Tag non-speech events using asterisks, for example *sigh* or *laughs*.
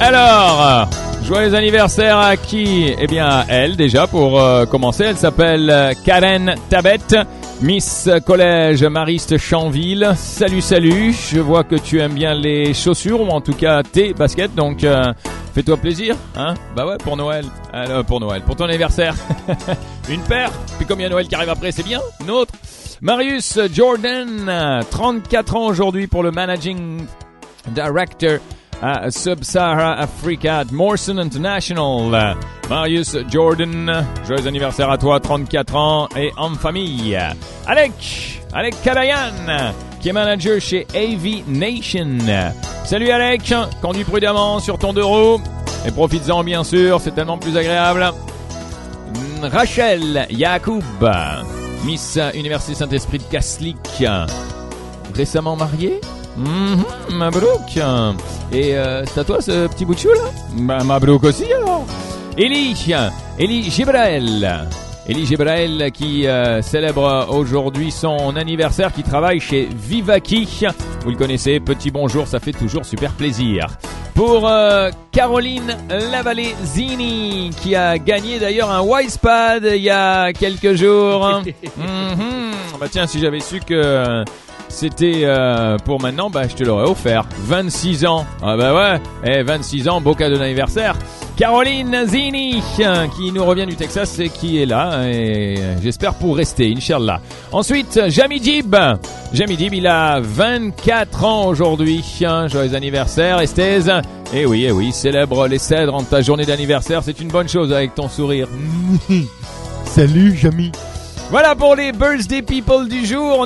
Alors, joyeux anniversaire à qui? Eh bien, elle déjà pour euh, commencer. Elle s'appelle euh, Karen Tabet, Miss Collège Mariste Chanville. Salut, salut. Je vois que tu aimes bien les chaussures ou en tout cas tes baskets. Donc, euh, fais-toi plaisir, hein? Bah ouais, pour Noël. Alors, pour Noël, pour ton anniversaire. *laughs* Une paire. Puis comme il y a Noël qui arrive après, c'est bien. Une. Marius Jordan, 34 ans aujourd'hui pour le managing director à Sub-Sahara Africa at Morrison International. Marius Jordan, joyeux anniversaire à toi, 34 ans et en famille. Alec, Alec Kalayan, qui est manager chez AV Nation. Salut Alec, conduis prudemment sur ton deux roues et profites-en bien sûr, c'est tellement plus agréable. Rachel Yacoub, Miss Université Saint-Esprit de Kaslik, récemment mariée? Mhm, Mabrouk. Et euh, c'est à toi ce petit bout de chou là Bah Mabrouk aussi alors. Eli, Eli Gibrael. Eli Gibrael qui euh, célèbre aujourd'hui son anniversaire, qui travaille chez Vivaki. Vous le connaissez, petit bonjour, ça fait toujours super plaisir. Pour euh, Caroline Lavallée-Zini, qui a gagné d'ailleurs un Wisepad il y a quelques jours. *laughs* Mhm. Bah tiens, si j'avais su que c'était euh, pour maintenant, bah, je te l'aurais offert. 26 ans. Ah bah ouais, eh, 26 ans, beau cadeau d'anniversaire. Caroline Zini, qui nous revient du Texas et qui est là, et j'espère pour rester, Inch'Allah. Ensuite, Jamie Dib. Jamie Dib, il a 24 ans aujourd'hui. Joyeux anniversaire, Esthez. Eh oui, eh oui, célèbre les cèdres en ta journée d'anniversaire, c'est une bonne chose avec ton sourire. *laughs* Salut, Jamie. Voilà pour les birthday people du jour.